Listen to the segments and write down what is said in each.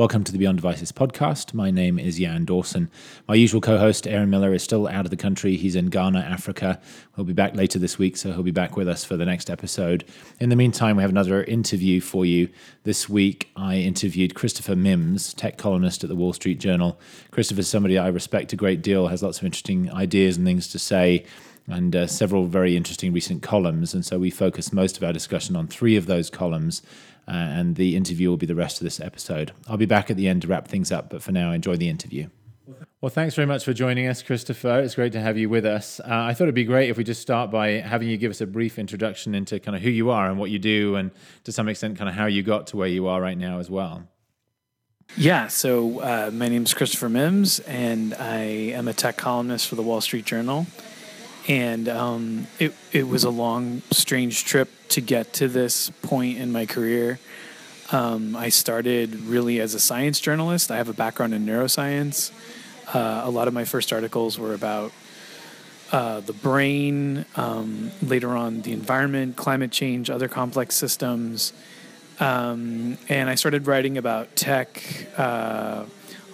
Welcome to the Beyond Devices podcast. My name is Jan Dawson. My usual co host, Aaron Miller, is still out of the country. He's in Ghana, Africa. He'll be back later this week, so he'll be back with us for the next episode. In the meantime, we have another interview for you. This week, I interviewed Christopher Mims, tech columnist at the Wall Street Journal. Christopher is somebody I respect a great deal, has lots of interesting ideas and things to say and uh, several very interesting recent columns. And so we focus most of our discussion on three of those columns uh, and the interview will be the rest of this episode. I'll be back at the end to wrap things up, but for now, enjoy the interview. Well, thanks very much for joining us, Christopher. It's great to have you with us. Uh, I thought it'd be great if we just start by having you give us a brief introduction into kind of who you are and what you do, and to some extent, kind of how you got to where you are right now as well. Yeah, so uh, my name is Christopher Mims, and I am a tech columnist for the Wall Street Journal. And um, it, it was a long, strange trip to get to this point in my career. Um, I started really as a science journalist. I have a background in neuroscience. Uh, a lot of my first articles were about uh, the brain, um, later on, the environment, climate change, other complex systems. Um, and I started writing about tech, uh,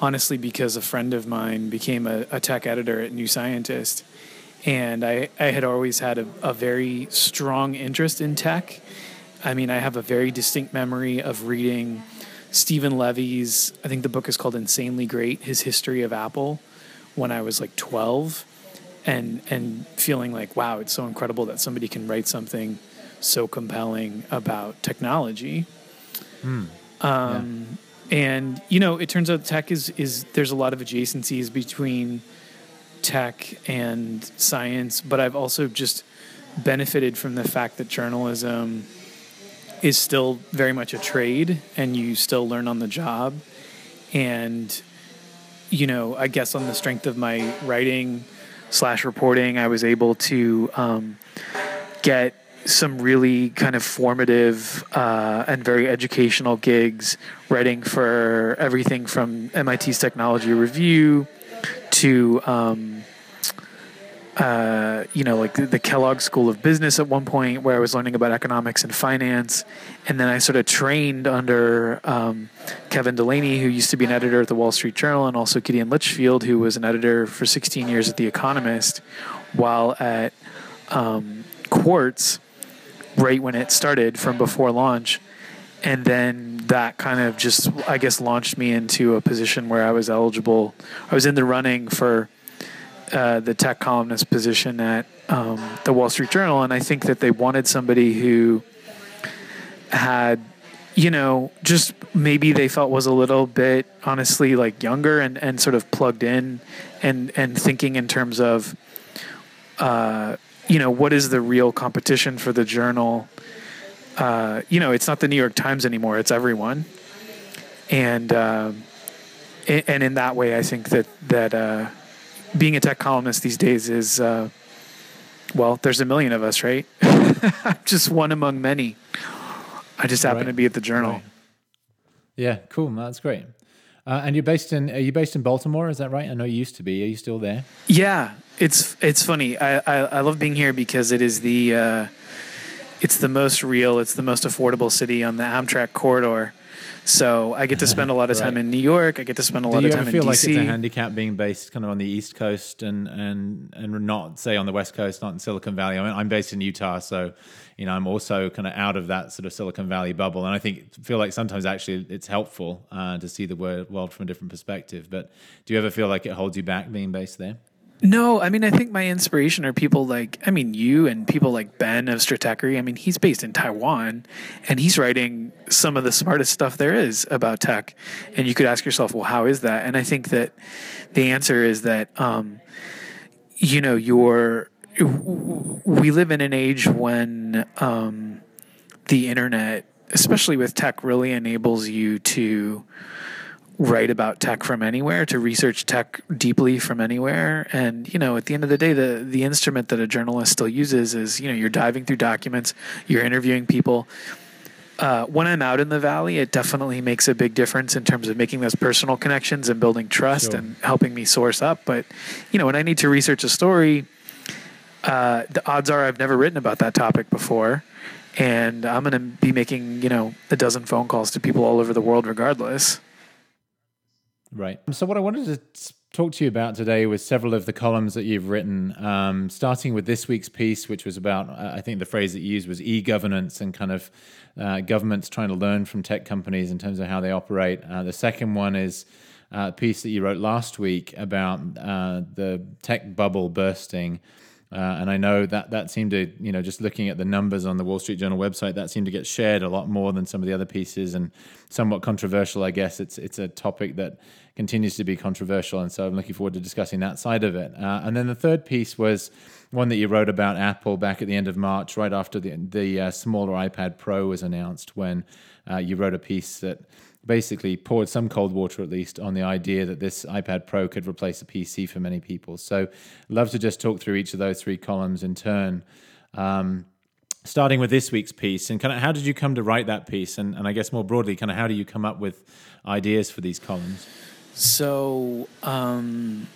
honestly, because a friend of mine became a, a tech editor at New Scientist and I, I had always had a, a very strong interest in tech. I mean, I have a very distinct memory of reading Steven Levy's, I think the book is called Insanely Great, his history of Apple, when I was like 12, and and feeling like, wow, it's so incredible that somebody can write something so compelling about technology. Mm. Um, yeah. And you know, it turns out tech is is there's a lot of adjacencies between tech and science, but I've also just benefited from the fact that journalism is still very much a trade and you still learn on the job. And, you know, I guess on the strength of my writing slash reporting, I was able to um, get some really kind of formative uh, and very educational gigs writing for everything from MIT's Technology Review to um, uh, you know, like the, the, Kellogg School of Business at one point, where I was learning about economics and finance, and then I sort of trained under um, Kevin Delaney, who used to be an editor at the Wall Street Journal, and also Gideon Litchfield, who was an editor for 16 years at The Economist, while at um, Quartz, right when it started from before launch and then that kind of just i guess launched me into a position where i was eligible. I was in the running for uh, the tech columnist position at um, the wall street journal. And i think that they wanted somebody who had you know just maybe they felt was a little bit honestly like younger and, and sort of plugged in and and thinking in terms of uh, you know what is the real competition for the journal uh, you know, it's not the New York Times anymore; it's everyone. And uh, and in that way, I think that that uh, being a tech columnist these days is uh, well, there's a million of us, right? I'm just one among many. I just happen right. to be at the Journal. Right. Yeah, cool. That's great. Uh, and you're based in are you based in Baltimore? Is that right? I know you used to be. Are you still there? Yeah, it's it's funny. I I, I love being here because it is the uh, it's the most real, it's the most affordable city on the Amtrak corridor. So I get to spend a lot of time right. in New York. I get to spend a lot of time in DC. Do you feel like it's a handicap being based kind of on the East Coast and and and not say on the West Coast, not in Silicon Valley? I mean, I'm based in Utah, so you know I'm also kind of out of that sort of Silicon Valley bubble, and I think feel like sometimes actually it's helpful uh, to see the world from a different perspective. But do you ever feel like it holds you back being based there? No, I mean, I think my inspiration are people like, I mean, you and people like Ben of Stratechery. I mean, he's based in Taiwan and he's writing some of the smartest stuff there is about tech. And you could ask yourself, well, how is that? And I think that the answer is that, um, you know, you're, we live in an age when um, the internet, especially with tech, really enables you to write about tech from anywhere, to research tech deeply from anywhere. And, you know, at the end of the day, the, the instrument that a journalist still uses is, you know, you're diving through documents, you're interviewing people. Uh, when I'm out in the valley, it definitely makes a big difference in terms of making those personal connections and building trust sure. and helping me source up. But, you know, when I need to research a story, uh, the odds are I've never written about that topic before. And I'm going to be making, you know, a dozen phone calls to people all over the world regardless. Right. So, what I wanted to talk to you about today was several of the columns that you've written, um, starting with this week's piece, which was about, I think the phrase that you used was e governance and kind of uh, governments trying to learn from tech companies in terms of how they operate. Uh, the second one is uh, a piece that you wrote last week about uh, the tech bubble bursting. Uh, and I know that that seemed to, you know, just looking at the numbers on the Wall Street Journal website, that seemed to get shared a lot more than some of the other pieces, and somewhat controversial. I guess it's it's a topic that continues to be controversial, and so I'm looking forward to discussing that side of it. Uh, and then the third piece was one that you wrote about Apple back at the end of March, right after the the uh, smaller iPad Pro was announced, when uh, you wrote a piece that basically poured some cold water at least on the idea that this iPad Pro could replace a PC for many people. So, love to just talk through each of those three columns in turn. Um, starting with this week's piece and kind of how did you come to write that piece and, and i guess more broadly kind of how do you come up with ideas for these columns so um,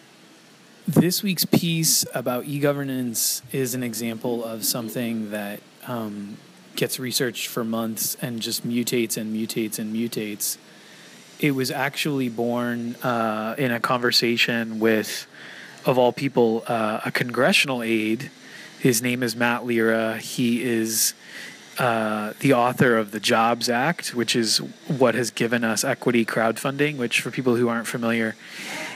this week's piece about e-governance is an example of something that um, gets researched for months and just mutates and mutates and mutates. It was actually born uh, in a conversation with, of all people, uh, a congressional aide. His name is Matt Lira. He is uh, the author of the Jobs Act, which is what has given us equity crowdfunding, which, for people who aren't familiar,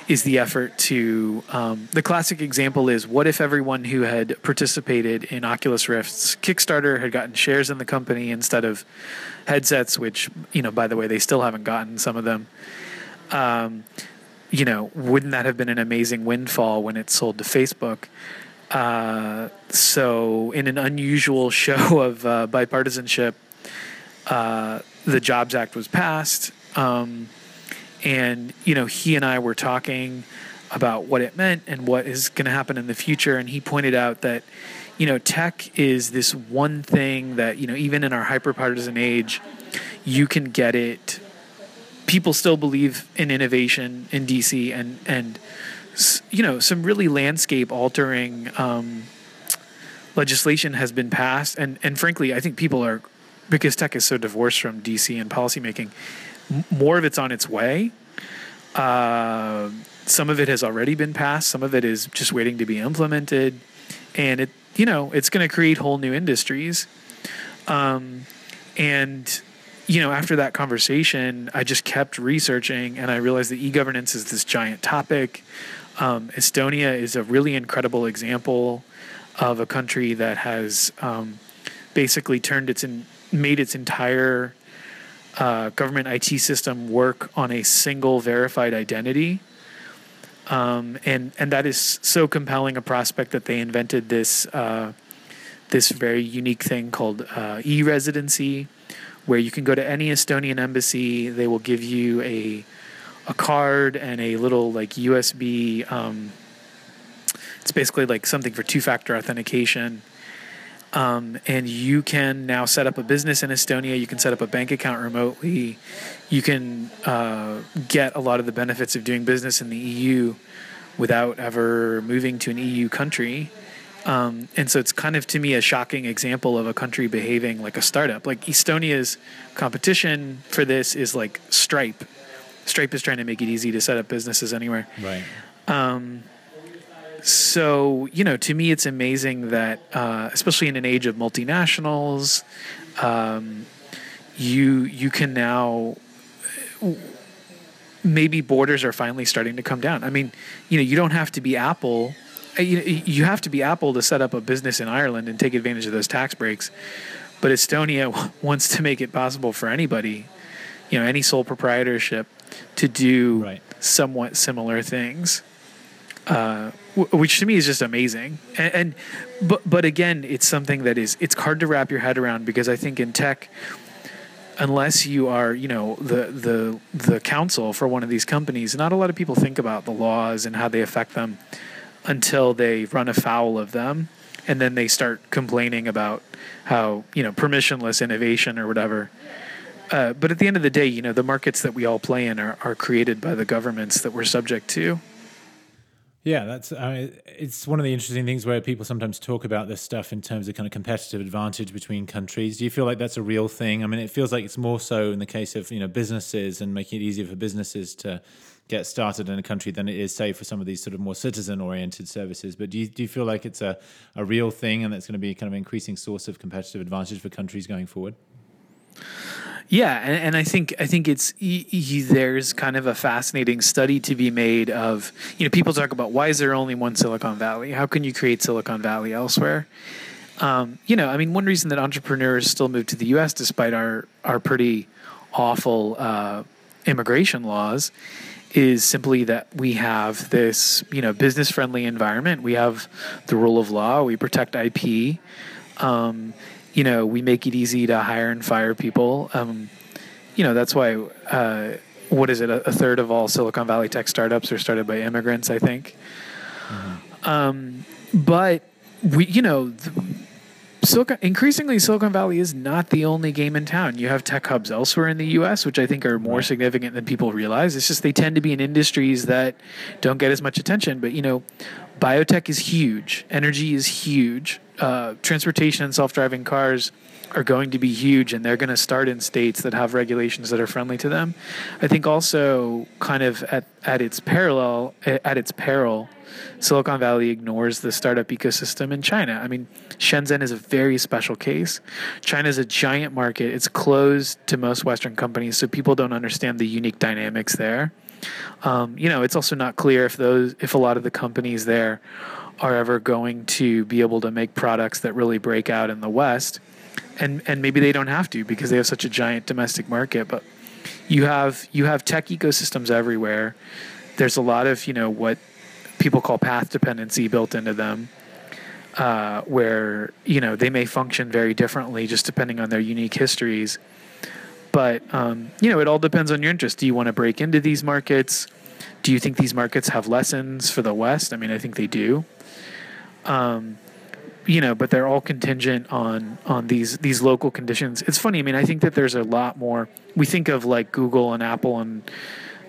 is the effort to. Um, the classic example is what if everyone who had participated in Oculus Rift's Kickstarter had gotten shares in the company instead of headsets, which, you know, by the way, they still haven't gotten some of them. Um, you know, wouldn't that have been an amazing windfall when it sold to Facebook? Uh, so, in an unusual show of uh, bipartisanship, uh, the Jobs Act was passed. Um, and, you know, he and I were talking about what it meant and what is going to happen in the future. And he pointed out that, you know, tech is this one thing that, you know, even in our hyperpartisan age, you can get it. People still believe in innovation in DC and, and, you know, some really landscape altering um, legislation has been passed. And, and frankly, I think people are, because tech is so divorced from DC and policymaking, more of it's on its way. Uh, some of it has already been passed. Some of it is just waiting to be implemented, and it you know it's going to create whole new industries. Um, and you know, after that conversation, I just kept researching, and I realized that e-governance is this giant topic. Um, Estonia is a really incredible example of a country that has um, basically turned its in, made its entire uh, government IT system work on a single verified identity. Um, and and that is so compelling a prospect that they invented this uh, this very unique thing called uh, e-residency, where you can go to any Estonian embassy. They will give you a a card and a little like USB. Um, it's basically like something for two-factor authentication um, and you can now set up a business in Estonia. You can set up a bank account remotely. You can uh, get a lot of the benefits of doing business in the EU without ever moving to an EU country. Um, and so it's kind of to me a shocking example of a country behaving like a startup. Like Estonia's competition for this is like Stripe. Stripe is trying to make it easy to set up businesses anywhere. Right. Um, so you know to me it's amazing that uh, especially in an age of multinationals um, you you can now maybe borders are finally starting to come down. I mean you know you don't have to be apple. Uh, you, you have to be apple to set up a business in ireland and take advantage of those tax breaks. But estonia wants to make it possible for anybody you know any sole proprietorship to do right. somewhat similar things. Uh, which to me is just amazing. And, and, but but again, it's something that is it's hard to wrap your head around because I think in tech, unless you are you know the the the counsel for one of these companies, not a lot of people think about the laws and how they affect them until they run afoul of them, and then they start complaining about how you know permissionless innovation or whatever. Uh, but at the end of the day, you know, the markets that we all play in are, are created by the governments that we're subject to. Yeah, that's uh, it's one of the interesting things where people sometimes talk about this stuff in terms of kind of competitive advantage between countries. Do you feel like that's a real thing? I mean, it feels like it's more so in the case of you know businesses and making it easier for businesses to get started in a country than it is, say, for some of these sort of more citizen-oriented services. But do you do you feel like it's a a real thing and that's going to be kind of an increasing source of competitive advantage for countries going forward? Yeah, and, and, I think I think it's there's kind of a fascinating study to be made of you know people talk about why is there only one Silicon Valley? How can you create Silicon Valley elsewhere? Um, you know, I mean, one reason that entrepreneurs still move to the U.S. despite our our pretty awful uh, immigration laws is simply that we have this you know business friendly environment. We have the rule of law. We protect IP. Um, you know, we make it easy to hire and fire people. Um, you know, that's why, uh, what is it? A, a, third of all Silicon Valley tech startups are started by immigrants, I think. Mm-hmm. Um, but we, you know, Silicon, increasingly, Silicon Valley is not the only game in town. You have tech hubs elsewhere in the U.S., which I think are more significant than people realize. It's just they tend to be in industries that don't get as much attention. But you know, biotech is huge, energy is huge, uh, transportation and self-driving cars are going to be huge and they're going to start in states that have regulations that are friendly to them. I think also kind of at, at its parallel at its peril, Silicon Valley ignores the startup ecosystem in China. I mean, Shenzhen is a very special case. China is a giant market. It's closed to most Western companies, so people don't understand the unique dynamics there. Um, you know, it's also not clear if those if a lot of the companies there are ever going to be able to make products that really break out in the West. And and maybe they don't have to because they have such a giant domestic market, but you have you have tech ecosystems everywhere. There's a lot of, you know, what people call path dependency built into them. Uh, where you know they may function very differently just depending on their unique histories. But um, you know, it all depends on your interest. Do you want to break into these markets? Do you think these markets have lessons for the West? I mean, I think they do. Um, you know, but they're all contingent on on these these local conditions. It's funny. I mean, I think that there's a lot more. We think of like Google and Apple and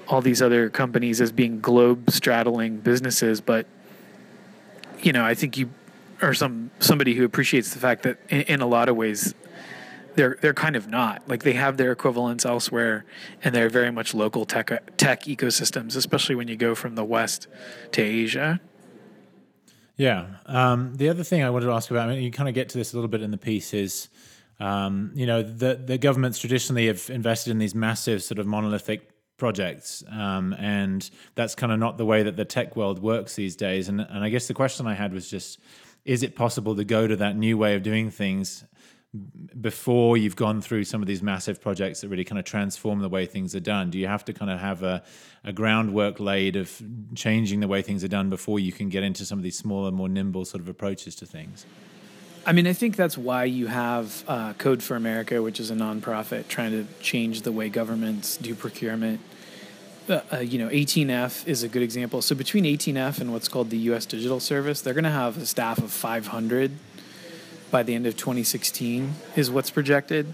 all these other companies as being globe straddling businesses, but you know, I think you are some somebody who appreciates the fact that in, in a lot of ways they're they're kind of not like they have their equivalents elsewhere and they're very much local tech tech ecosystems especially when you go from the west to asia yeah. Um, the other thing I wanted to ask about, I mean, you kind of get to this a little bit in the piece, is um, you know the the governments traditionally have invested in these massive sort of monolithic projects, um, and that's kind of not the way that the tech world works these days. And and I guess the question I had was just, is it possible to go to that new way of doing things before you've gone through some of these massive projects that really kind of transform the way things are done? Do you have to kind of have a, a groundwork laid of changing the way things are done before you can get into some of these smaller, more nimble sort of approaches to things? I mean, I think that's why you have uh, Code for America, which is a nonprofit trying to change the way governments do procurement. Uh, uh, you know, 18F is a good example. So between 18F and what's called the U.S. Digital Service, they're going to have a staff of 500 by the end of 2016 is what's projected.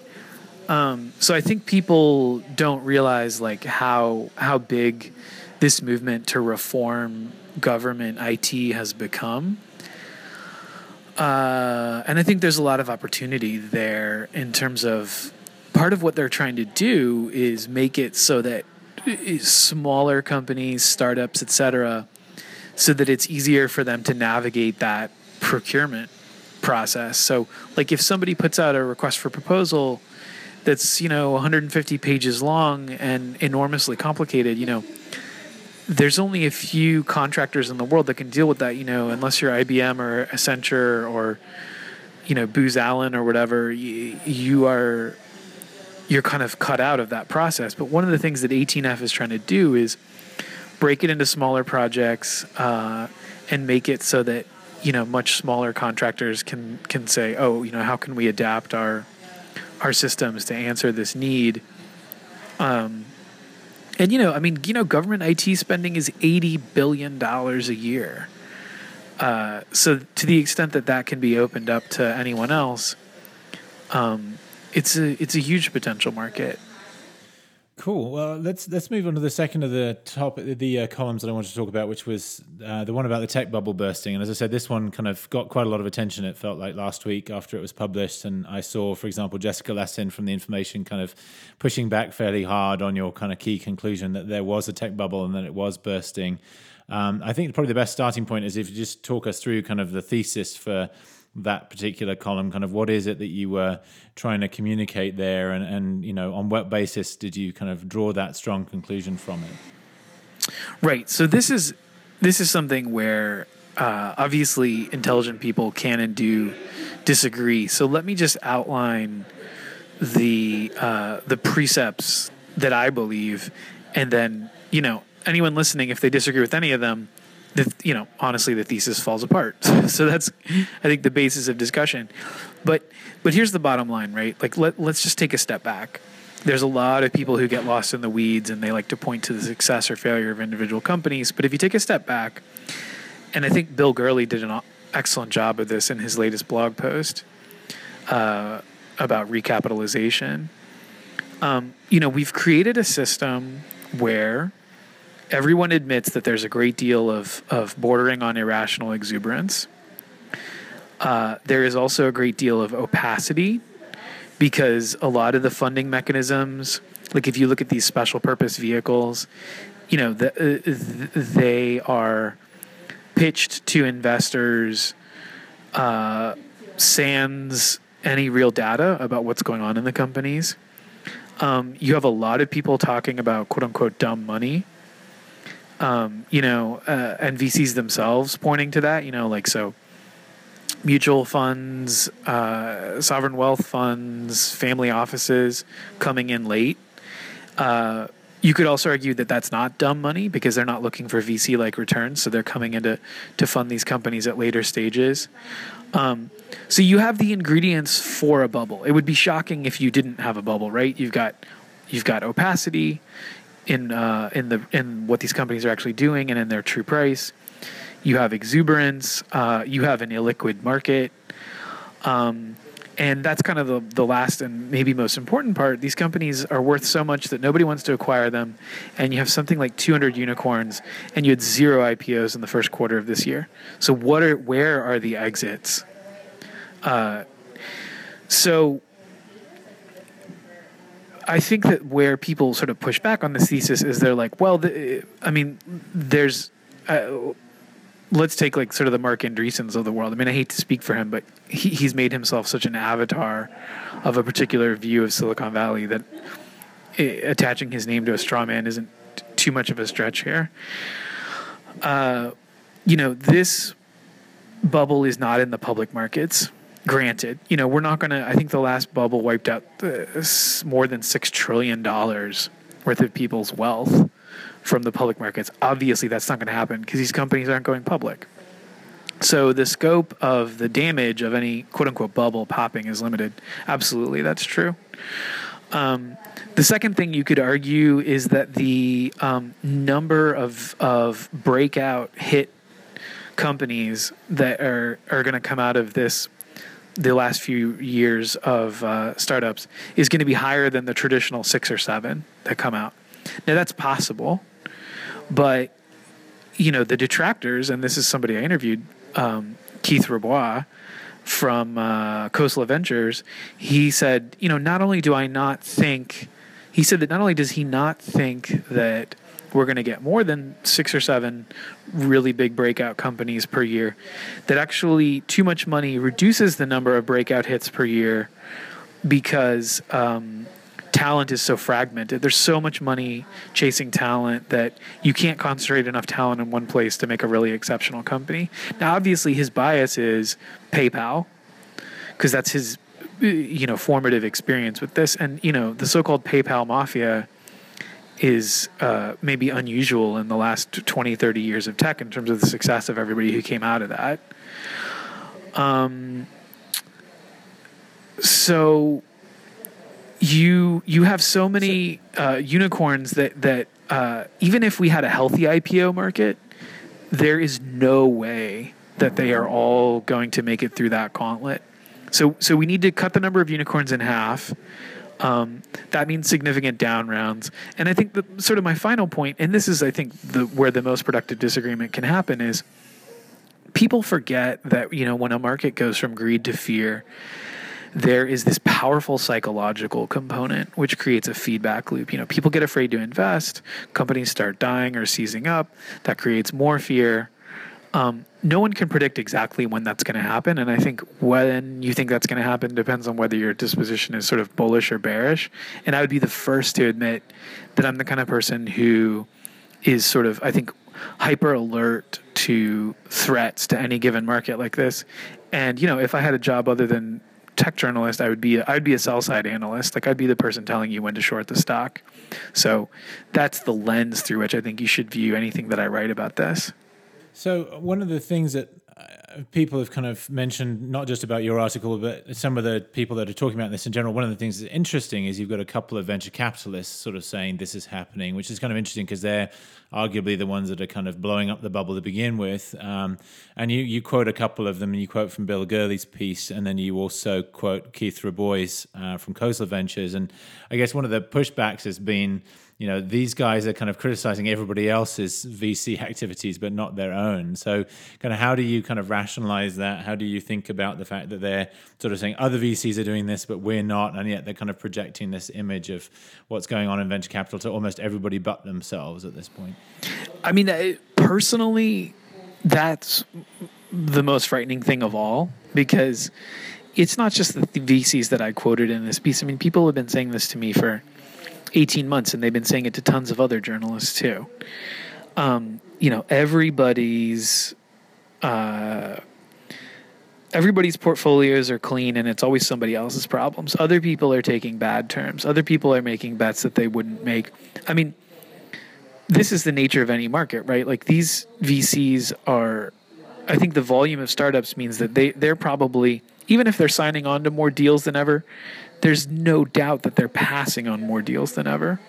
Um, so I think people don't realize like how how big this movement to reform government IT has become. Uh, and I think there's a lot of opportunity there in terms of part of what they're trying to do is make it so that smaller companies, startups, etc., so that it's easier for them to navigate that procurement process. So, like if somebody puts out a request for proposal that's, you know, 150 pages long and enormously complicated, you know, there's only a few contractors in the world that can deal with that, you know, unless you're IBM or Accenture or, you know, Booz Allen or whatever, you, you are you're kind of cut out of that process. But one of the things that 18F is trying to do is break it into smaller projects uh, and make it so that you know much smaller contractors can can say, oh, you know, how can we adapt our our systems to answer this need? Um, and you know, I mean, you know, government IT spending is eighty billion dollars a year. Uh, so to the extent that that can be opened up to anyone else, um, it's a it's a huge potential market. Cool. Well, let's let's move on to the second of the top the uh, columns that I wanted to talk about, which was uh, the one about the tech bubble bursting. And as I said, this one kind of got quite a lot of attention. It felt like last week after it was published, and I saw, for example, Jessica Lessin from the Information kind of pushing back fairly hard on your kind of key conclusion that there was a tech bubble and that it was bursting. Um, I think probably the best starting point is if you just talk us through kind of the thesis for that particular column kind of what is it that you were trying to communicate there? And, and you know on what basis did you kind of draw that strong conclusion from it? Right. So this is this is something where uh, obviously intelligent people can and do disagree. So let me just outline the uh, the precepts that i believe. And then you know anyone listening if they disagree with any of them the, you know, honestly, the thesis falls apart. so that's, I think, the basis of discussion. But, but here's the bottom line, right? Like, let, let's just take a step back. There's a lot of people who get lost in the weeds and they like to point to the success or failure of individual companies. But if you take a step back, and I think Bill Gurley did an excellent job of this in his latest blog post uh, about recapitalization. Um, you know, we've created a system where everyone admits that there's a great deal of, of bordering on irrational exuberance. Uh, there is also a great deal of opacity because a lot of the funding mechanisms, like if you look at these special purpose vehicles, you know, the, uh, they are pitched to investors uh, sans any real data about what's going on in the companies. Um, you have a lot of people talking about quote unquote dumb money um, you know, uh, and VCs themselves pointing to that, you know, like so mutual funds, uh, sovereign wealth funds, family offices coming in late. Uh, you could also argue that that's not dumb money because they're not looking for VC like returns, so they're coming in to, to fund these companies at later stages. Um, so you have the ingredients for a bubble. It would be shocking if you didn't have a bubble, right? You've got you've got opacity, in uh, in the in what these companies are actually doing and in their true price. You have exuberance. Uh, you have an illiquid market. Um, and that's kind of the, the last and maybe most important part. These companies are worth so much that nobody wants to acquire them. And you have something like 200 unicorns, and you had zero IPOs in the first quarter of this year. So, what are where are the exits? Uh, so, I think that where people sort of push back on this thesis is they're like, well, the, I mean, there's, uh, let's take like sort of the Marc Andreessens of the world. I mean, I hate to speak for him, but he, he's made himself such an avatar of a particular view of Silicon Valley that it, attaching his name to a straw man isn't too much of a stretch here. Uh, you know, this bubble is not in the public markets granted, you know, we're not going to, I think the last bubble wiped out more than $6 trillion worth of people's wealth from the public markets. Obviously, that's not going to happen because these companies aren't going public. So the scope of the damage of any quote unquote bubble popping is limited. Absolutely, that's true. Um, the second thing you could argue is that the um, number of of breakout hit companies that are are going to come out of this the last few years of uh, startups is going to be higher than the traditional six or seven that come out. Now that's possible, but you know the detractors, and this is somebody I interviewed, um, Keith Rabois from uh, Khosla Ventures. He said, you know, not only do I not think, he said that not only does he not think that we're going to get more than six or seven really big breakout companies per year. That actually, too much money reduces the number of breakout hits per year because um, talent is so fragmented. There's so much money chasing talent that you can't concentrate enough talent in one place to make a really exceptional company. Now, obviously, his bias is PayPal because that's his you know formative experience with this and you know the so-called PayPal mafia is uh, maybe unusual in the last 20, 30 years of tech in terms of the success of everybody who came out of that. Um, so you you have so many uh, unicorns that that uh, even if we had a healthy IPO market, there is no way that they are all going to make it through that gauntlet. So so we need to cut the number of unicorns in half Um, that means significant down rounds. And I think the sort of my final point, and this is I think the where the most productive disagreement can happen is people forget that you know when a market goes from greed to fear there is this powerful psychological component which creates a feedback loop. You know, people get afraid to invest, companies start dying or seizing up, that creates more fear. Um, no one can predict exactly when that's going to happen. And I think when you think that's going to happen depends on whether your disposition is sort of bullish or bearish. And I would be the first to admit that I'm the kind of person who is sort of, I think, hyper alert to threats to any given market like this. And, you know, if I had a job other than tech journalist, I would be I'd be a sell side analyst. Like I'd be the person telling you when to short the stock. So that's the lens through which I think you should view anything that I write about this. So one of the things that uh, people have kind of mentioned, not just about your article, but some of the people that are talking about this in general. One of the things that's interesting is you've got a couple of venture capitalists sort of saying this is happening, which is kind of interesting because they're arguably the ones that are kind of blowing up the bubble to begin with. Um, and you, you quote a couple of them, and you quote from Bill Gurley's piece, and then you also quote Keith Rabois uh, from Khosla Ventures. And I guess one of the pushbacks has been, you know, these guys are kind of criticizing everybody else's VC activities, but not their own. So, kind of, how do you kind of rationalize that? How do you think about the fact that they're sort of saying other VCs are doing this, but we're not, and yet they're kind of projecting this image of what's going on in venture capital to almost everybody but themselves at this point? I mean, personally, that's the most frightening thing of all because it's not just the VCs that I quoted in this piece. I mean, people have been saying this to me for 18 months and they've been saying it to tons of other journalists too. Um, you know, everybody's. Uh, everybody's portfolios are clean and it's always somebody else's problems. Other people are taking bad terms. Other people are making bets that they wouldn't make. I mean, this is the nature of any market, right? Like these VCs are, I think the volume of startups means that they they're probably even if they're signing on to more deals than ever, there's no doubt that they're passing on more deals than ever.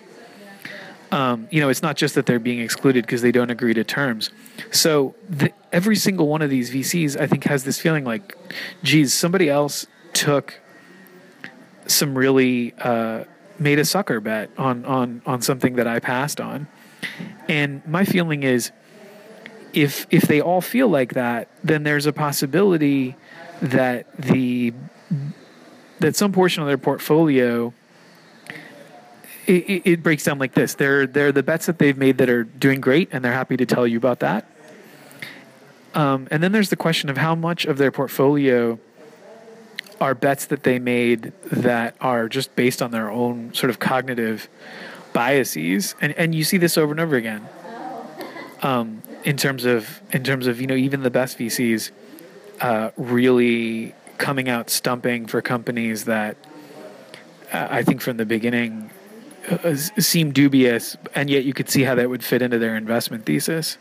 Um, you know, it's not just that they're being excluded because they don't agree to terms. So the, every single one of these VCs, I think, has this feeling like, geez, somebody else took some really uh, made a sucker bet on on on something that I passed on, and my feeling is, if if they all feel like that, then there's a possibility that the that some portion of their portfolio it, it, breaks down like this. They're they're the bets that they've made that are doing great, and they're happy to tell you about that. Um, and then there's the question of how much of their portfolio are bets that they made that are just based on their own sort of cognitive biases, and and you see this over and over again. Um, in terms of in terms of you know even the best VCs uh, really coming out stumping for companies that uh, I think from the beginning uh, seemed dubious, and yet you could see how that would fit into their investment thesis.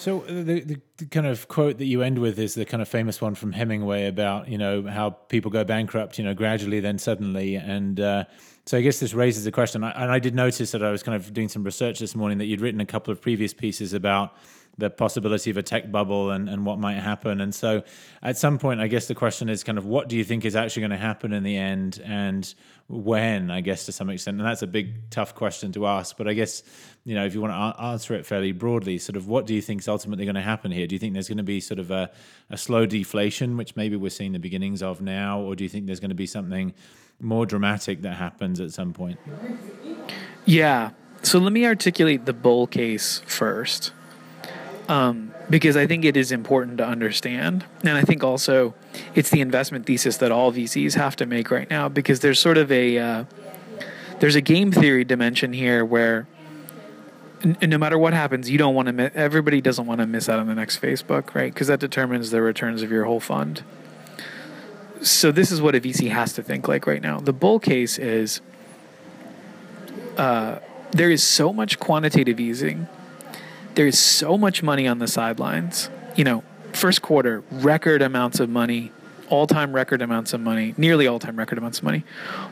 So uh, the, the, the, kind of quote that you end with is the kind of famous one from Hemingway about you know how people go bankrupt, you know, gradually then suddenly, and uh, so I guess this raises a question. I, and I did notice that I was kind of doing some research this morning that you'd written a couple of previous pieces about the possibility of a tech bubble and, and what might happen. And so at some point, I guess the question is kind of what do you think is actually going to happen in the end and when, I guess, to some extent. And that's a big, tough question to ask. But I guess, you know, if you want to answer it fairly broadly, sort of what do you think is ultimately going to happen here? Do you think there's going to be sort of a, a slow deflation, which maybe we're seeing the beginnings of now? Or do you think there's going to be something more dramatic that happens at some point? Yeah. So let me articulate the bull case first um, because I think it is important to understand. And I think also it's the investment thesis that all VCs have to make right now because there's sort of a uh, there's a game theory dimension here where no matter what happens, you don't want to. Mi- everybody doesn't want to miss out on the next Facebook, right? Because that determines the returns of your whole fund. So this is what a VC has to think like right now. The bull case is uh, there is so much quantitative easing there is so much money on the sidelines. You know, first quarter, record amounts of money, all time record amounts of money, nearly all time record amounts of money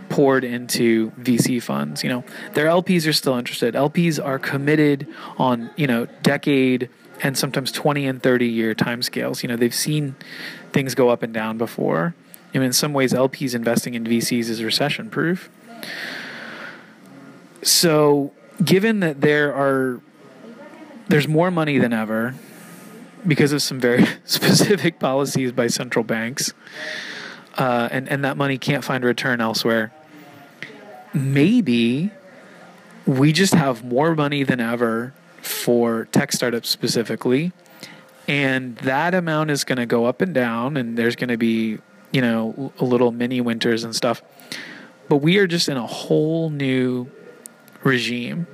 poured into VC funds. You know, their LPs are still interested. LPs are committed on, you know, decade and sometimes 20 and 30 year timescales. You know, they've seen things go up and down before. I mean, in some ways, LPs investing in VCs is recession proof. so given that there are there's more money than ever because of some very specific policies by central banks, uh, and and that money can't find a return elsewhere. Maybe we just have more money than ever for tech startups specifically, and that amount is going to go up and down, and there's going to be you know a little mini winters and stuff. But we are just in a whole new regime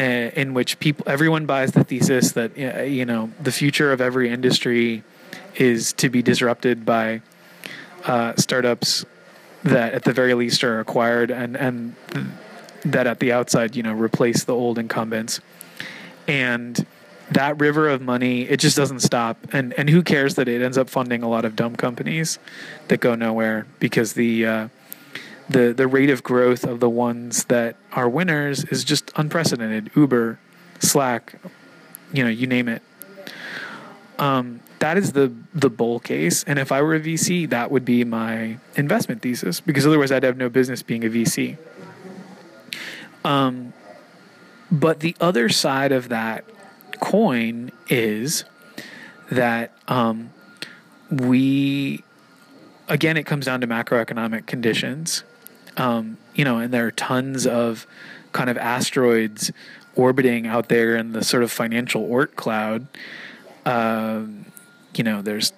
in which people everyone buys the thesis that uh, you know the future of every industry is to be disrupted by uh, startups that at the very least are acquired and and that at the outside you know replace the old incumbents. And that river of money it just doesn't stop. And and who cares that it ends up funding a lot of dumb companies that go nowhere because the uh, the the rate of growth of the ones that are winners is just unprecedented. Uber, Slack, you know, you name it. Um, that is the the bull case, and if I were a VC, that would be my investment thesis because otherwise I'd have no business being a VC. Um, but the other side of that coin is that um, we again it comes down to macroeconomic conditions um, you know, and there are tons of kind of asteroids orbiting out there in the sort of financial Oort cloud. Um, you know, there's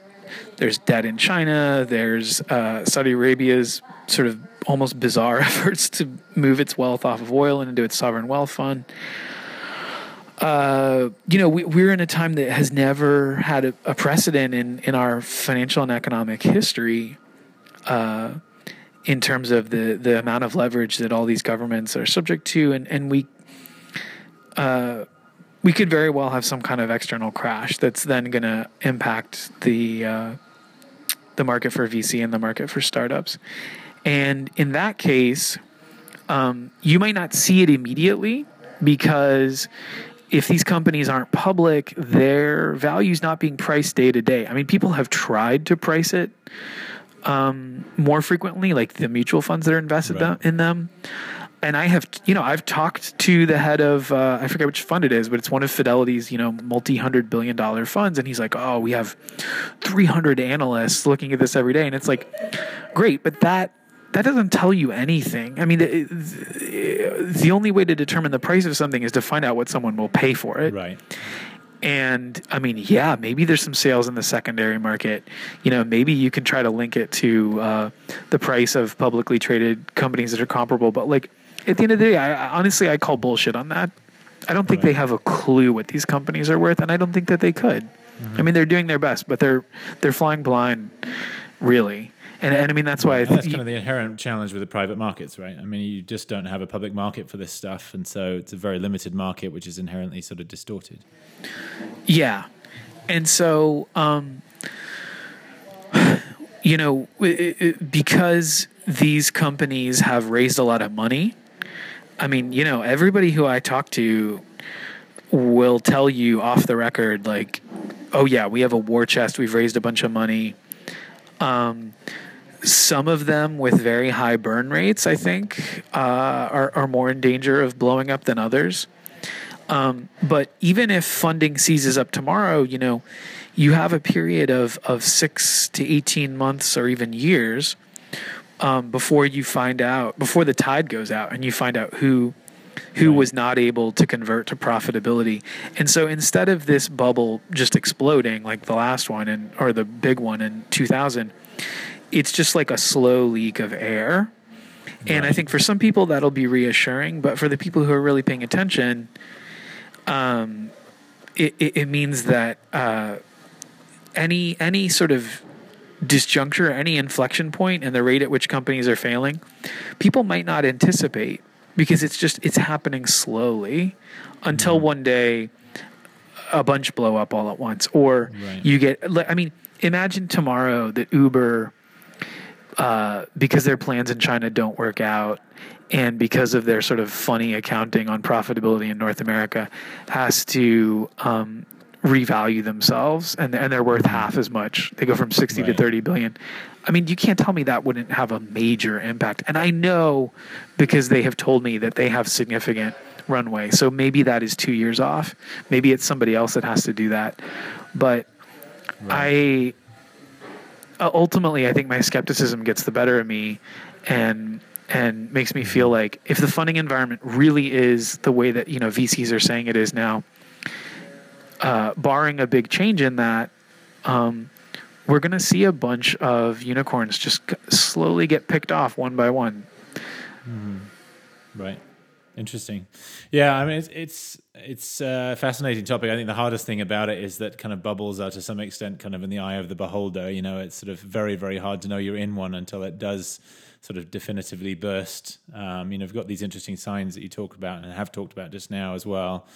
there's debt in China. There's uh, Saudi Arabia's sort of almost bizarre efforts to move its wealth off of oil and into its sovereign wealth fund. Uh, you know, we, we're in a time that has never had a, a precedent in, in our financial and economic history. Uh, in terms of the the amount of leverage that all these governments are subject to, and and we. Uh, we could very well have some kind of external crash that's then going to impact the uh, the market for VC and the market for startups. And in that case, um, you might not see it immediately because if these companies aren't public, their value is not being priced day to day. I mean, people have tried to price it um, more frequently, like the mutual funds that are invested right. in them. And I have, you know, I've talked to the head of, uh, I forget which fund it is, but it's one of Fidelity's, you know, multi hundred billion dollar funds. And he's like, oh, we have 300 analysts looking at this every day. And it's like, great, but that, that doesn't tell you anything. I mean, the, the only way to determine the price of something is to find out what someone will pay for it. Right. And I mean, yeah, maybe there's some sales in the secondary market. You know, maybe you can try to link it to uh, the price of publicly traded companies that are comparable. But like at the end of the day, I, I honestly I call bullshit on that. I don't think right. they have a clue what these companies are worth, and I don't think that they could. Mm-hmm. I mean, they're doing their best, but they're they're flying blind, really. And, and I mean that's why I th- that's kind of the inherent challenge with the private markets, right? I mean, you just don't have a public market for this stuff, and so it's a very limited market, which is inherently sort of distorted. Yeah, and so um, you know, it, it, because these companies have raised a lot of money. I mean, you know, everybody who I talk to will tell you off the record, like, oh yeah, we have a war chest. We've raised a bunch of money. Um, some of them with very high burn rates, I think, uh, are, are more in danger of blowing up than others. Um, but even if funding seizes up tomorrow, you know, you have a period of, of six to 18 months or even years um, before you find out, before the tide goes out and you find out who who right. was not able to convert to profitability. And so instead of this bubble just exploding like the last one and or the big one in 2000, it's just like a slow leak of air. And I think for some people that'll be reassuring, but for the people who are really paying attention, um, it, it, it means that uh, any any sort of disjuncture, any inflection point in the rate at which companies are failing, people might not anticipate because it's just it's happening slowly until mm-hmm. one day a bunch blow up all at once, or right. you get. I mean, imagine tomorrow that Uber uh, because their plans in China don't work out, and because of their sort of funny accounting on profitability in North America, has to um, revalue themselves and and they're worth half as much. They go from 60 Right. to 30 billion. I mean, you can't tell me that wouldn't have a major impact. And I know because they have told me that they have significant runway. So maybe that is 2 years off. Maybe it's somebody else that has to do that. But I uh, ultimately I think my skepticism gets the better of me and and makes me feel like if the funding environment really is the way that you know VCs are saying it is now, uh, barring a big change in that, um, we're going to see a bunch of unicorns just slowly get picked off one by one. Right. Interesting. Yeah, I mean it's it's it's a fascinating topic. I think the hardest thing about it is that kind of bubbles are to some extent kind of in the eye of the beholder. You know, it's sort of very very hard to know you're in one until it does sort of definitively burst. Um, you know, we've got these interesting signs that you talk about and have talked about just now as well.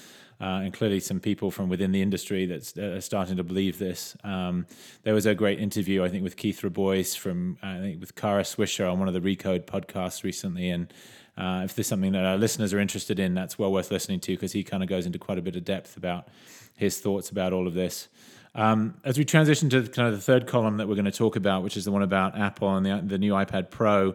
Uh, and clearly, some people from within the industry that's uh, starting to believe this. Um, there was a great interview, I think, with Keith Rabois from I think with Kara Swisher on one of the Recode podcasts recently, and uh, if there's something that our listeners are interested in, that's well worth listening to because he kind of goes into quite a bit of depth about his thoughts about all of this. Um, as we transition to kind of the third column that we're going to talk about, which is the one about Apple and the, the new iPad Pro,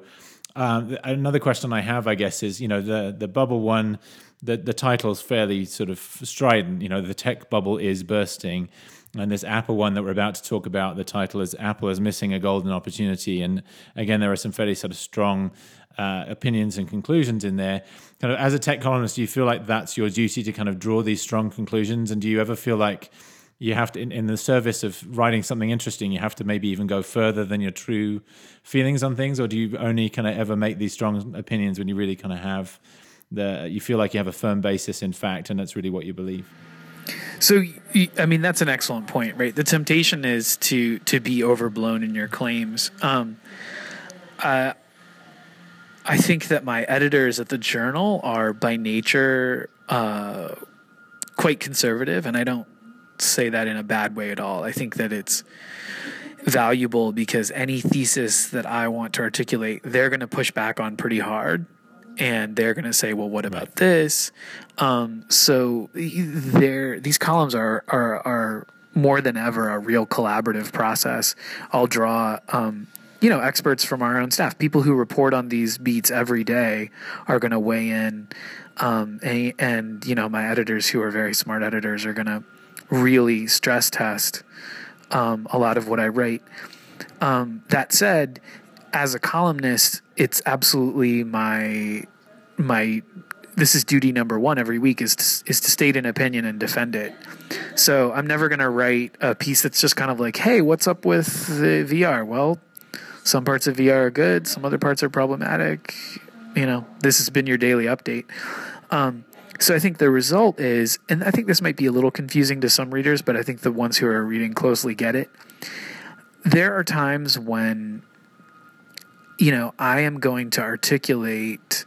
um, another question I have, I guess, is you know the the bubble one, the the title's fairly sort of strident. You know, the tech bubble is bursting, and this Apple one that we're about to talk about, the title is Apple is missing a golden opportunity. And again, there are some fairly sort of strong uh, opinions and conclusions in there. Kind of as a tech columnist, do you feel like that's your duty to kind of draw these strong conclusions? And do you ever feel like you have to, in, in the service of writing something interesting, you have to maybe even go further than your true feelings on things, or do you only kind of ever make these strong opinions when you really kind of have the you feel like you have a firm basis in fact, and that's really what you believe? So, i mean, that's an excellent point, right? The temptation is to to be overblown in your claims. Um, uh, I think that my editors at the Journal are by nature uh, quite conservative, and I don't say that in a bad way at all. I think that it's valuable because any thesis that I want to articulate, they're going to push back on pretty hard. And they're going to say, "Well, what about this?" Um, so there, these columns are are are more than ever a real collaborative process. I'll draw, um, you know, experts from our own staff, people who report on these beats every day, are going to weigh in, um, and, and you know, my editors, who are very smart editors, are going to really stress test um, a lot of what I write. Um, that said, as a columnist, it's absolutely my my this is duty number one every week is to, is to state an opinion and defend it. So I'm never going to write a piece that's just kind of like, hey, what's up with the VR? Well, some parts of VR are good, some other parts are problematic. You know, this has been your daily update. Um, so I think the result is, and I think this might be a little confusing to some readers, but I think the ones who are reading closely get it. There are times when, you know, I am going to articulate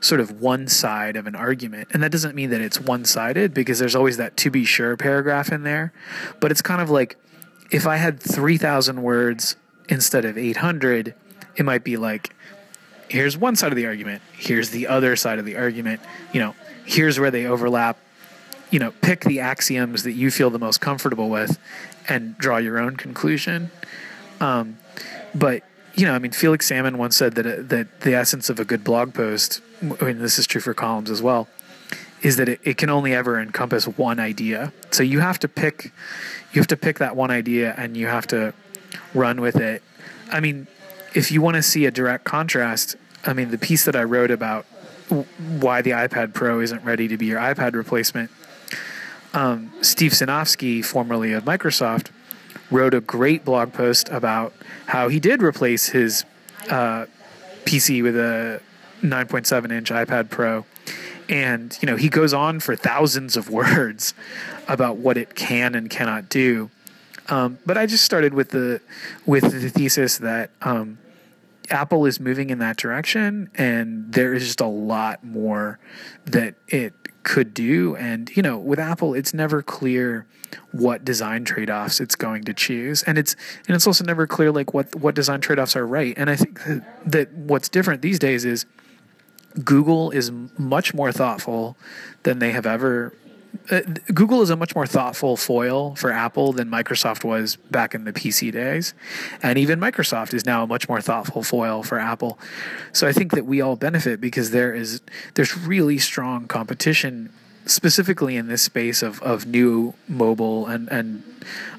sort of one side of an argument. And that doesn't mean that it's one sided because there's always that to be sure paragraph in there. But it's kind of like if I had 3,000 words instead of 800, it might be like, here's one side of the argument, here's the other side of the argument, you know, here's where they overlap. You know, pick the axioms that you feel the most comfortable with and draw your own conclusion. Um, but you know, I mean, Felix Salmon once said that uh, that the essence of a good blog post, I mean, this is true for columns as well, is that it, it can only ever encompass one idea. So you have to pick, you have to pick that one idea and you have to run with it. I mean, if you want to see a direct contrast, I mean, the piece that I wrote about why the iPad Pro isn't ready to be your iPad replacement, um, Steve Sinofsky, formerly of Microsoft, wrote a great blog post about how he did replace his uh, PC with a 9.7 inch iPad Pro. And, you know, he goes on for thousands of words about what it can and cannot do. Um, but I just started with the with the thesis that um, Apple is moving in that direction, and there is just a lot more that it could do. And you know, with Apple, it's never clear what design trade offs it's going to choose, and it's and it's also never clear like what what design trade offs are right. And I think that, that what's different these days is Google is much more thoughtful than they have ever uh, Google is a much more thoughtful foil for Apple than Microsoft was back in the PC days. And even Microsoft is now a much more thoughtful foil for Apple. So I think that we all benefit because there is there's really strong competition specifically in this space of, of new mobile and, and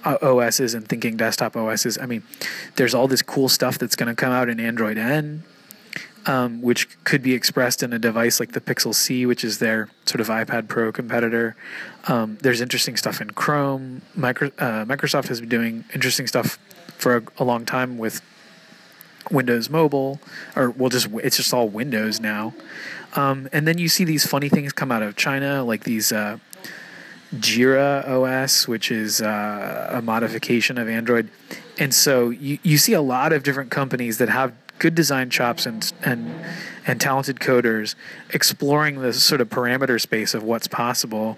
uh, OSs and thinking desktop OSs. I mean, there's all this cool stuff that's going to come out in Android N um, which could be expressed in a device like the Pixel C, which is their sort of iPad Pro competitor. Um, there's interesting stuff in Chrome. Micro, uh, Microsoft has been doing interesting stuff for a, a, long time with Windows Mobile, or well, just it's just all Windows now. Um, and then you see these funny things come out of China, like these. Uh, Jira OS, which is uh, a modification of Android. And so you, you see a lot of different companies that have good design chops and and and talented coders exploring the sort of parameter space of what's possible.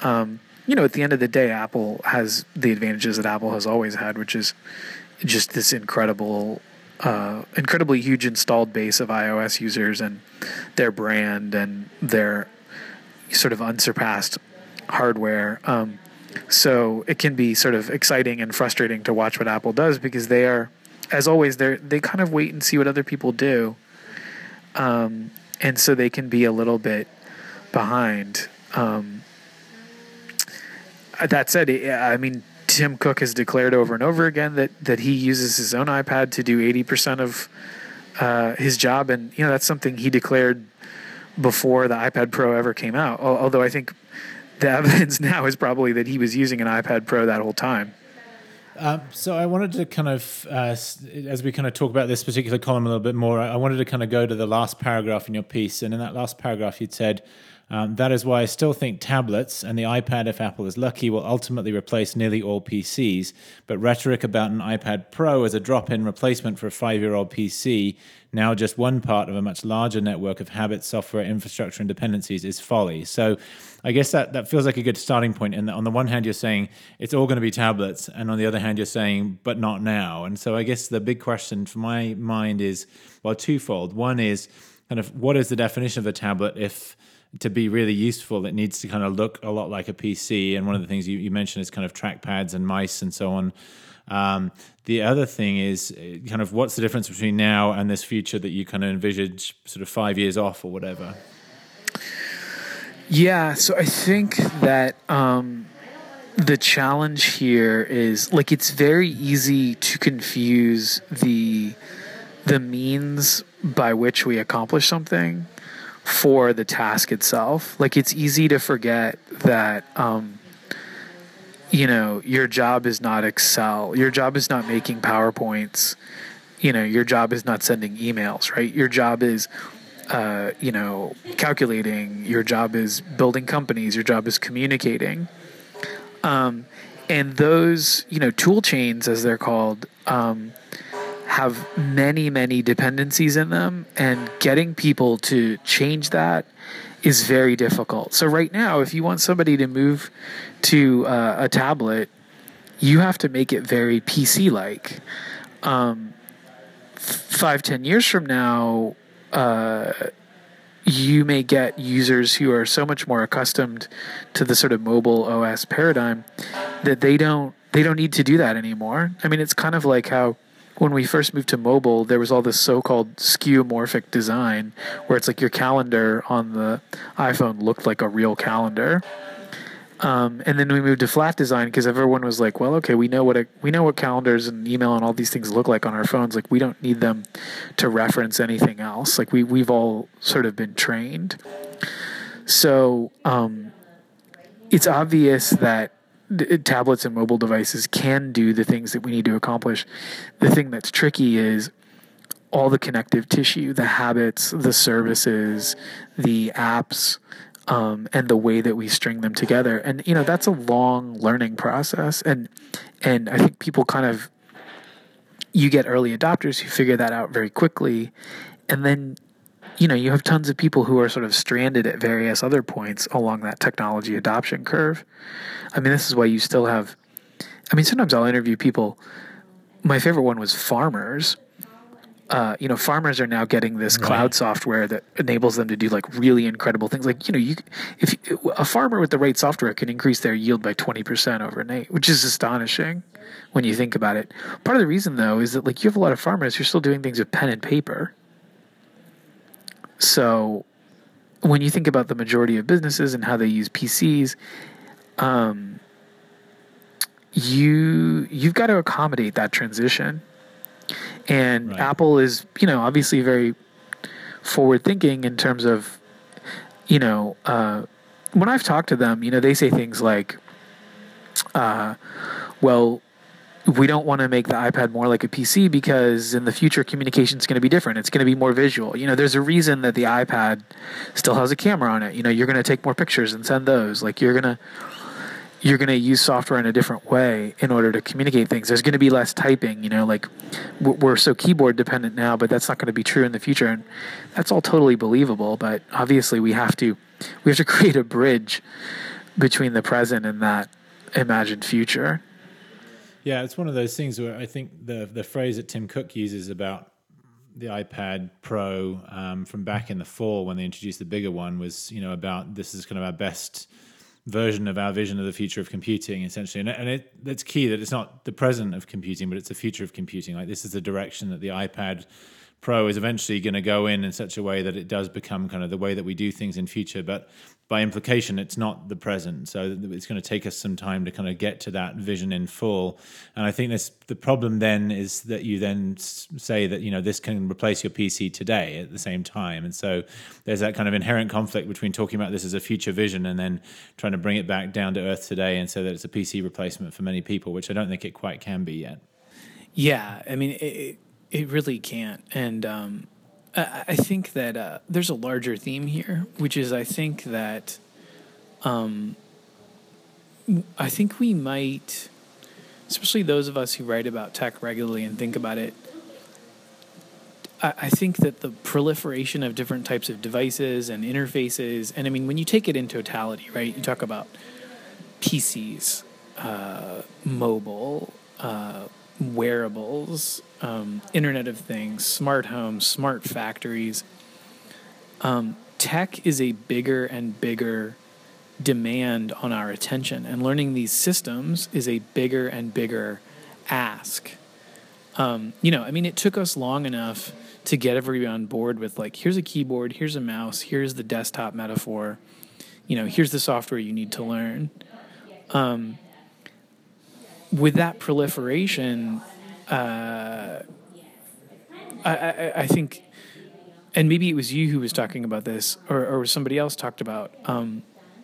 Um, you know, at the end of the day, Apple has the advantages that Apple has always had, which is just this incredible, uh, incredibly huge installed base of iOS users and their brand and their sort of unsurpassed hardware. Um, so it can be sort of exciting and frustrating to watch what Apple does because they are as always, they they kind of wait and see what other people do, um, and so they can be a little bit behind. Um, that said, I mean, Tim Cook has declared over and over again that that he uses his own iPad to do eighty percent of uh, his job, and you know that's something he declared before the iPad Pro ever came out. Although I think the evidence now is probably that he was using an iPad Pro that whole time. Um, so I wanted to kind of, uh, as we kind of talk about this particular column a little bit more, I wanted to kind of go to the last paragraph in your piece, and in that last paragraph, you'd said. Um, that is why I still think tablets and the iPad, if Apple is lucky, will ultimately replace nearly all PCs. But rhetoric about an iPad Pro as a drop in replacement for a five year old PC now just one part of a much larger network of habits, software, infrastructure, and dependencies is folly. So I guess that, that feels like a good starting point. And on the one hand, you're saying it's all going to be tablets, and on the other hand, you're saying, but not now. And so I guess the big question for my mind is, well, twofold. One is kind of what is the definition of a tablet if to be really useful, it needs to kind of look a lot like a PC. And one of the things you, you mentioned is kind of trackpads and mice and so on. Um, the other thing is uh, kind of what's the difference between now and this future that you kind of envisage sort of five years off or whatever? Yeah, so I think that um, the challenge here is like it's very easy to confuse the the means by which we accomplish something for the task itself. Like it's easy to forget that um, you know, your job is not Excel. Your job is not making PowerPoints. You know, your job is not sending emails, right? Your job is, uh, you know, calculating. Your job is building companies. Your job is communicating. Um, and those, you know, tool chains, as they're called, um, have many, many dependencies in them. And getting people to change that is very difficult. So right now, if you want somebody to move to uh, a tablet, you have to make it very PC-like. Um, five, ten years from now, uh, you may get users who are so much more accustomed to the sort of mobile OS paradigm that they don't they don't need to do that anymore. I mean, it's kind of like how when we first moved to mobile, there was all this so-called skeuomorphic design, where it's like your calendar on the iPhone looked like a real calendar. Um, and then we moved to flat design because everyone was like, "Well, okay, we know what a, we know what calendars and email and all these things look like on our phones. Like, we don't need them to reference anything else. Like, we we've all sort of been trained. So um, it's obvious that tablets and mobile devices can do the things that we need to accomplish. The thing that's tricky is all the connective tissue, the habits, the services, the apps, um, and the way that we string them together. And you know that's a long learning process, and and I think people kind of you get early adopters who figure that out very quickly, and then you know, you have tons of people who are sort of stranded at various other points along that technology adoption curve. I mean, this is why you still have. I mean, sometimes I'll interview people. My favorite one was farmers uh, you know, farmers are now getting this right. cloud software that enables them to do like really incredible things. Like, you know, you if you, a farmer with the right software can increase their yield by 20% overnight, which is astonishing when you think about it. Part of the reason though is that like you have a lot of farmers who are still doing things with pen and paper. So when you think about the majority of businesses and how they use PCs, um, you you've got to accommodate that transition. And right. Apple is, you know, obviously very forward thinking in terms of, you know, uh, when I've talked to them, you know, they say things like, uh, well, we don't want to make the iPad more like a PC because in the future communication is going to be different. It's going to be more visual. You know, there's a reason that the iPad still has a camera on it. You know, you're going to take more pictures and send those. Like you're going to you're going to use software in a different way in order to communicate things. There's going to be less typing, you know, like we're so keyboard dependent now, but that's not going to be true in the future. And that's all totally believable. But obviously we have to, we have to create a bridge between the present and that imagined future. Yeah, it's one of those things where I think the the phrase that Tim Cook uses about the iPad Pro um, from back in the fall when they introduced the bigger one was, you know, about this is kind of our best version of our vision of the future of computing, essentially. And, and it, it's key that it's not the present of computing, but it's the future of computing. Like this is the direction that the iPad Pro is eventually going to go in in such a way that it does become kind of the way that we do things in future. But by implication, it's not the present. So it's going to take us some time to kind of get to that vision in full. And I think this the problem then is that you then say that you know this can replace your PC today at the same time, and so there's that kind of inherent conflict between talking about this as a future vision and then trying to bring it back down to earth today, and so that it's a PC replacement for many people, which I don't think it quite can be yet. Yeah, I mean it. It really can't, and um, I think that uh, there's a larger theme here, which is I think that um, I think we might, especially those of us who write about tech regularly and think about it. I, I think that the proliferation of different types of devices and interfaces, and I mean, when you take it in totality, right? You talk about PCs, uh, mobile, uh, wearables, um, Internet of Things, smart homes, smart factories. Um, tech is a bigger and bigger demand on our attention, and learning these systems is a bigger and bigger ask. Um, you know, I mean, it took us long enough to get everybody on board with like, here's a keyboard, here's a mouse, here's the desktop metaphor, you know, here's the software you need to learn. Um, with that proliferation, uh, I, I, I, think, and maybe it was you who was talking about this, or, or somebody else talked about um,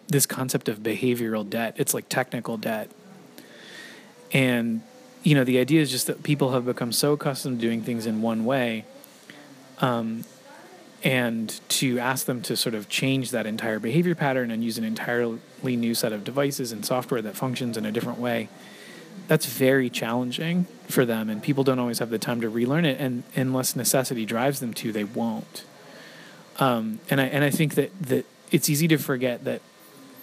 this concept of behavioral debt. It's like technical debt. And, you know, the idea is just that people have become so accustomed to doing things in one way. Um, and to ask them to sort of change that entire behavior pattern and use an entirely new set of devices and software that functions in a different way that's very challenging for them and people don't always have the time to relearn it and unless necessity drives them to they won't. Um, and I and I think that that it's easy to forget that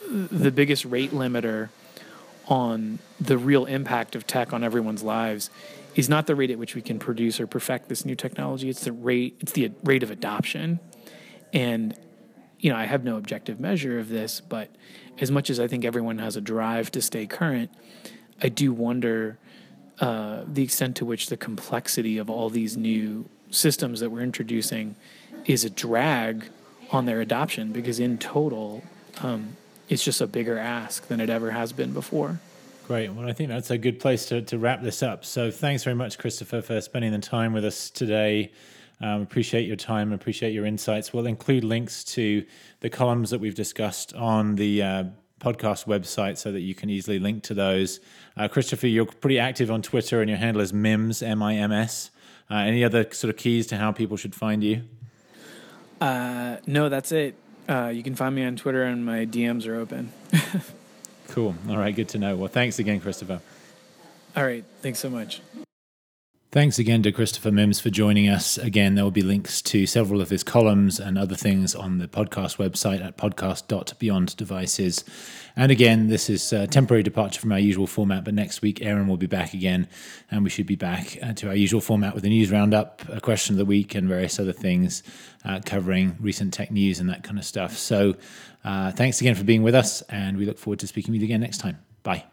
the biggest rate limiter on the real impact of tech on everyone's lives is not the rate at which we can produce or perfect this new technology it's the rate it's the rate of adoption. And you know I have no objective measure of this but as much as I think everyone has a drive to stay current I do wonder uh, the extent to which the complexity of all these new systems that we're introducing is a drag on their adoption because in total um, it's just a bigger ask than it ever has been before. Great. Well, I think that's a good place to, to wrap this up. So thanks very much, Christopher, for spending the time with us today. Um, appreciate your time, appreciate your insights. We'll include links to the columns that we've discussed on the uh, podcast website so that you can easily link to those. Uh, Christopher, you're pretty active on Twitter and your handle is MIMS, M I M S. Uh, any other sort of keys to how people should find you? Uh, no, that's it. Uh, you can find me on Twitter and my DMs are open. cool. All right. Good to know. Well, thanks again, Christopher. All right. Thanks so much. Thanks again to Christopher Mims for joining us. Again, there will be links to several of his columns and other things on the podcast website at podcast.beyonddevices. And again, this is a temporary departure from our usual format, but next week Aaron will be back again, and we should be back uh, to our usual format with a news roundup, a question of the week, and various other things uh, covering recent tech news and that kind of stuff. So uh, thanks again for being with us, and we look forward to speaking with you again next time. Bye.